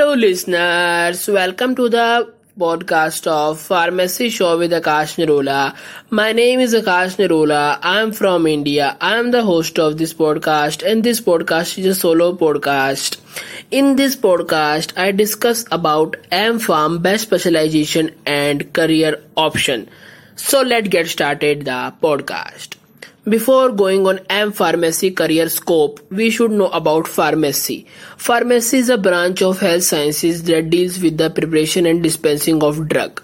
Hello, listeners. Welcome to the podcast of Pharmacy Show with Akash Nirola. My name is Akash Nirola. I'm from India. I'm the host of this podcast, and this podcast is a solo podcast. In this podcast, I discuss about M-Pharm best specialization and career option. So let's get started the podcast. Before going on M Pharmacy career scope, we should know about pharmacy. Pharmacy is a branch of health sciences that deals with the preparation and dispensing of drug.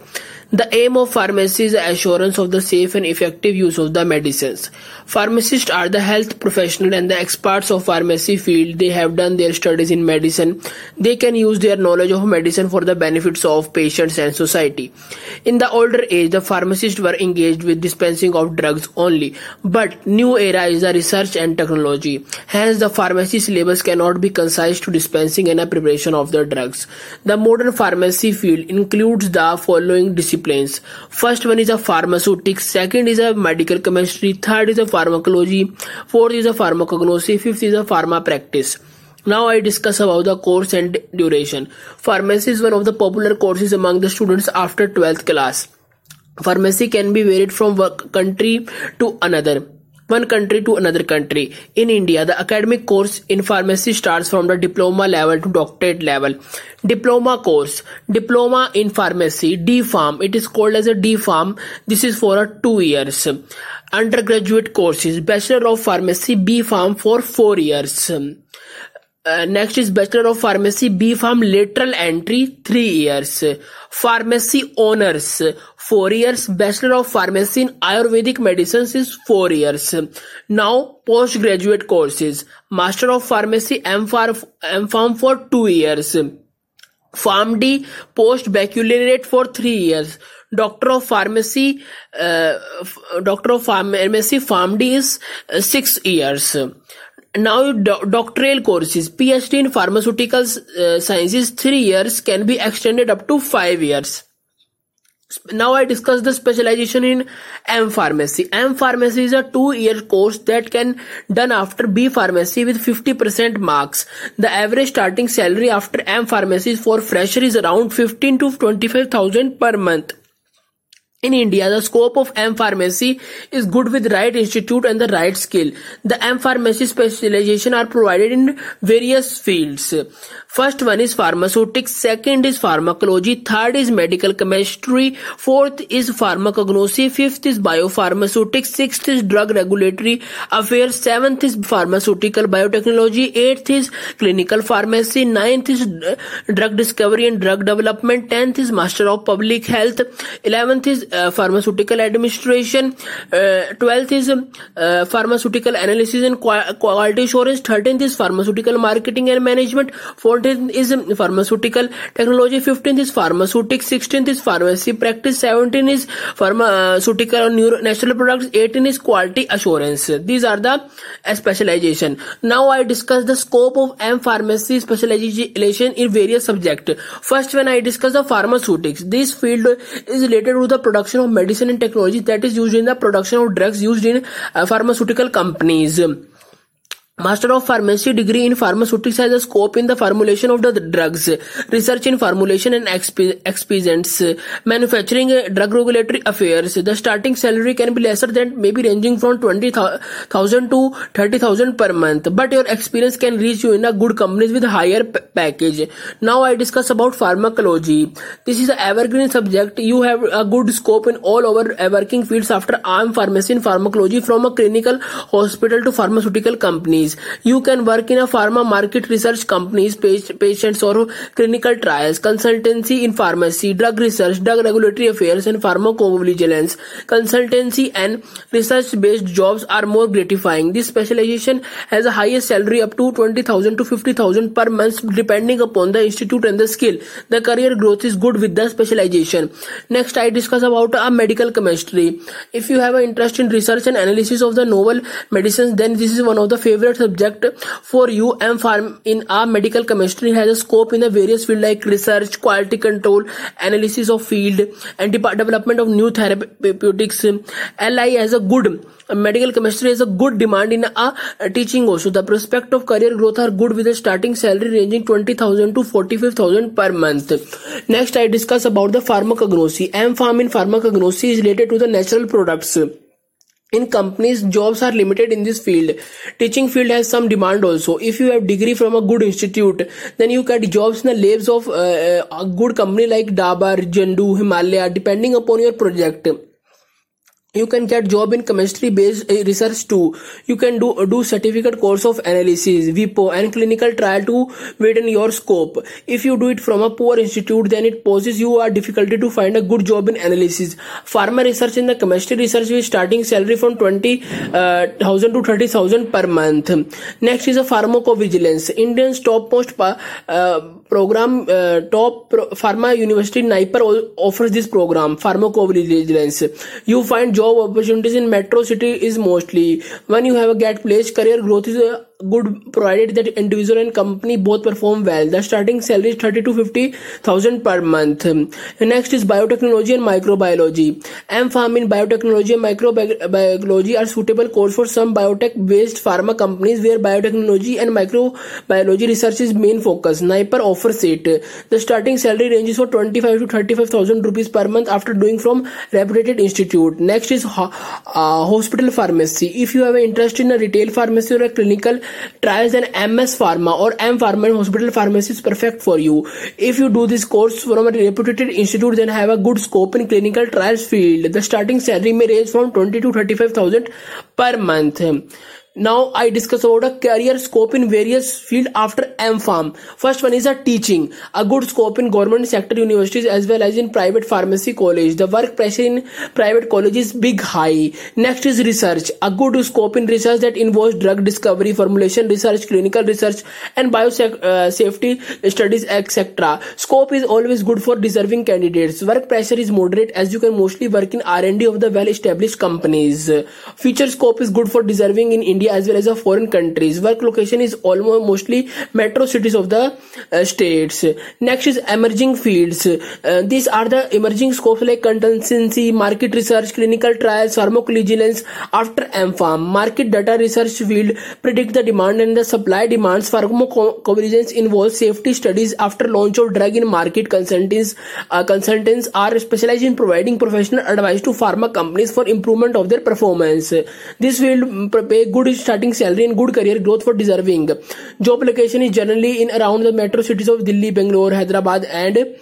The aim of pharmacy is the assurance of the safe and effective use of the medicines. Pharmacists are the health professional and the experts of pharmacy field. They have done their studies in medicine. They can use their knowledge of medicine for the benefits of patients and society. In the older age, the pharmacists were engaged with dispensing of drugs only. But new era is the research and technology. Hence, the pharmacy syllabus cannot be concised to dispensing and preparation of the drugs. The modern pharmacy field includes the following disciplines disciplines. First one is a pharmaceutics, second is a medical chemistry, third is a pharmacology, fourth is a pharmacognosy, fifth is a pharma practice. Now I discuss about the course and duration. Pharmacy is one of the popular courses among the students after 12th class. Pharmacy can be varied from one country to another one country to another country. In India, the academic course in pharmacy starts from the diploma level to doctorate level. Diploma course, diploma in pharmacy, D-Pharm. It is called as a D-Pharm. This is for a two years. Undergraduate courses, Bachelor of Pharmacy, B-Pharm for four years. Uh, next is Bachelor of Pharmacy B Pharm lateral entry 3 years. Pharmacy honors 4 years. Bachelor of Pharmacy in Ayurvedic medicines is 4 years. Now postgraduate courses. Master of Pharmacy M Pharm for 2 years. PharmD post baccalaureate for 3 years. Doctor of Pharmacy, uh, Doctor of Pharmacy PharmD is uh, 6 years now do- doctoral courses phd in pharmaceutical uh, sciences 3 years can be extended up to 5 years now I discuss the specialization in M pharmacy. M pharmacy is a two year course that can done after B pharmacy with 50% marks. The average starting salary after M pharmacy for fresher is around 15 to 25,000 per month. In India, the scope of M pharmacy is good with right institute and the right skill. The M pharmacy specialization are provided in various fields. First one is pharmaceutics, second is pharmacology, third is medical chemistry, fourth is pharmacognosy, fifth is biopharmaceutics, sixth is drug regulatory affairs, seventh is pharmaceutical biotechnology, eighth is clinical pharmacy, ninth is drug discovery and drug development, tenth is master of public health, eleventh is uh, pharmaceutical administration, uh, twelfth is uh, pharmaceutical analysis and quality assurance, thirteenth is pharmaceutical marketing and management, fourteenth 14th is pharmaceutical technology. 15th is pharmaceutics. 16th is pharmacy practice. 17th is pharmaceutical or neuro natural products. 18th is quality assurance. These are the specialization. Now i discuss the scope of m pharmacy specialization in various subjects first when i discuss the pharmaceutics this field is related to the production of medicine and technology that is used in the production of drugs used in uh, pharmaceutical companies Master of Pharmacy degree in pharmaceutics has a scope in the formulation of the drugs, research in formulation and excipients, manufacturing, uh, drug regulatory affairs. The starting salary can be lesser than maybe ranging from 20,000 to 30,000 per month, but your experience can reach you in a good companies with higher package. Now I discuss about pharmacology. This is an evergreen subject. You have a good scope in all over working fields after M pharmacy and pharmacology from a clinical hospital to pharmaceutical companies companies. You can work in a pharma market research companies, patients or clinical trials, consultancy in pharmacy, drug research, drug regulatory affairs and pharmacovigilance. Consultancy and research based jobs are more gratifying. This specialization has a highest salary up to 20,000 to 50,000 per month depending upon the institute and the skill. The career growth is good with the specialization. Next I discuss about a medical chemistry. If you have an interest in research and analysis of the novel medicines then this is one of the favorite subject for you and farm in our medical chemistry has a scope in the various field like research quality control analysis of field and development of new therapeutics. Li has a good medical chemistry has a good demand in a teaching also. The prospect of career growth are good with a starting salary ranging 20000 to 45000 per month. Next i discuss about the pharmacognosy m pharm in pharmacognosy is related to the natural products in companies jobs are limited in this field. Teaching field has some demand also. If you have degree from a good institute then you get jobs in the labs of uh, a good company like Dabur Zandu himalaya depending upon your project you can get job in chemistry based uh, research too. You can do do certificate course of analysis vipo and clinical trial to widen your scope. If you do it from a poor institute then it poses you a difficulty to find a good job in analysis. Pharma research in the chemistry research with starting salary from 20000 uh, to 30000 per month. Next is a pharmacovigilance. Indians top post uh, program uh, top pro- pharma university NIPER offers this program pharmacovigilance. You find job job opportunities in metro city is mostly. When you have a get place career growth is good provided that individual and company both perform well. The starting salary is 30 to 50 thousand per month. Next is biotechnology and microbiology. M Pharm in biotechnology and microbiology are suitable course for some biotech based pharma companies where biotechnology and microbiology research is main focus. NIPER offers it. The starting salary ranges for 25 to 35 thousand rupees per month after doing from reputed institute. Next is uh, hospital pharmacy. If you have an interest in a retail pharmacy or a clinical trials N M S pharma और M pharma hospital pharmacy perfect for you if you do this course from reputed institute then have a good scope in clinical trials field the starting salary में range from twenty to thirty five thousand per month Now I discuss about a career scope in various field after M.Pharm. First one is a teaching, a good scope in government sector universities as well as in private pharmacy college. The work pressure in private college is big high. Next is research, a good scope in research that involves drug discovery, formulation research, clinical research and biosafety uh, studies etc. Scope is always good for deserving candidates. Work pressure is moderate as you can mostly work in R&D of the well established companies. Future scope is good for deserving in India India as well as of foreign countries. Work location is almost mostly metro cities of the uh, states. Next is emerging fields. Uh, these are the emerging scopes like consultancy, market research, clinical trials, pharmacovigilance after M.Pharm. Market data research field predict the demand and the supply demands. Pharmacovigilance involves safety studies after launch of drug in market. Consultants, uh, consultants are specialized in providing professional advice to pharma companies for improvement of their performance. This field pay good starting salary and good career growth for deserving. Job location is generally in around the metro cities of Delhi, Bangalore, Hyderabad and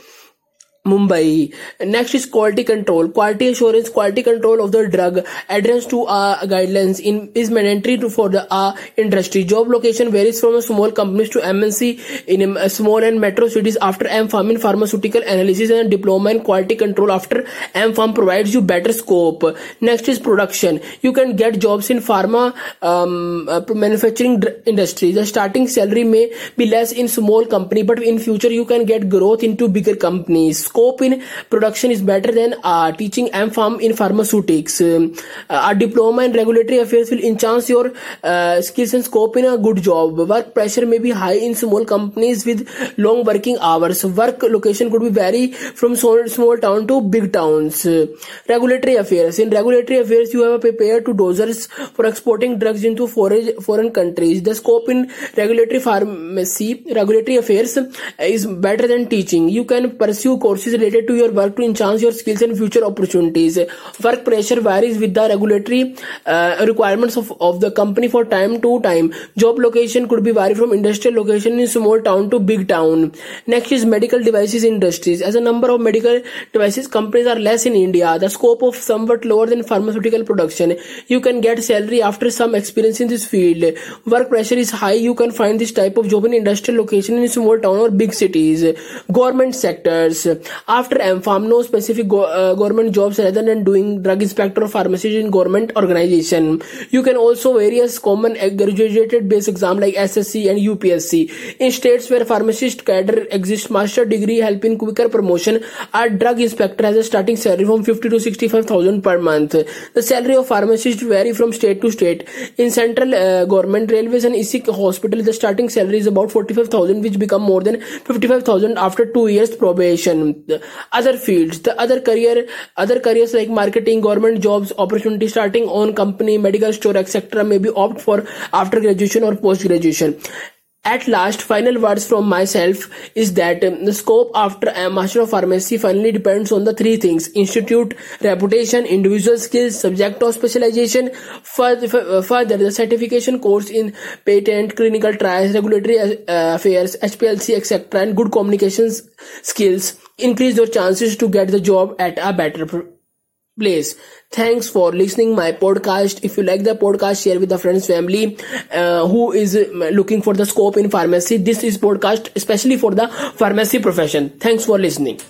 Mumbai. Next is quality control. Quality assurance, quality control of the drug, adherence to uh, guidelines in is mandatory to, for the uh, industry. Job location varies from small companies to MNC in uh, small and metro cities. After M-Pharm in pharmaceutical analysis and diploma in quality control after M-Pharm provides you better scope. Next is production. You can get jobs in pharma um, uh, manufacturing industry. The starting salary may be less in small company, but in future you can get growth into bigger companies scope in production is better than uh, teaching M.Pharm in pharmaceutics. Um, uh, a diploma in regulatory affairs will enhance your uh, skills and scope in a good job. Work pressure may be high in small companies with long working hours. Work location could be vary from small, small town to big towns. regulatory affairs. In regulatory affairs, you have a prepared to dossiers for exporting drugs into foreign, foreign countries. The scope in regulatory pharmacy, regulatory affairs is better than teaching. You can pursue courses is related to your work to enhance your skills and future opportunities. Work pressure varies with the regulatory uh, requirements of, of the company for time to time. Job location could be vary from industrial location in small town to big town. Next is medical devices industries. As a number of medical devices companies are less in India, the scope of somewhat lower than pharmaceutical production. You can get salary after some experience in this field. Work pressure is high. You can find this type of job in industrial location in small town or big cities. Government sectors after MPharm, no specific go, uh, government jobs rather than doing drug inspector or pharmacist in government organization. You can also various common graduated based exam like SSC and UPSC. In states where pharmacist cadre exists, master degree help in quicker promotion. A drug inspector has a starting salary from 50 to 65,000 per month. The salary of pharmacist vary from state to state. In central uh, government railways and ESIC hospital, the starting salary is about 45,000 which become more than 55,000 after two years probation. The other fields, the other career, other careers like marketing, government jobs, opportunity starting own company, medical store, etc. may be opt for after graduation or post graduation at last final words from myself is that um, the scope after a master of pharmacy finally depends on the three things institute reputation individual skills subject of specialization further, further the certification course in patent clinical trials regulatory uh, affairs hplc etc and good communications skills increase your chances to get the job at a better place. Thanks for listening my podcast. If you like the podcast share with the friends family uh, who is looking for the scope in pharmacy. This is podcast especially for the pharmacy profession. Thanks for listening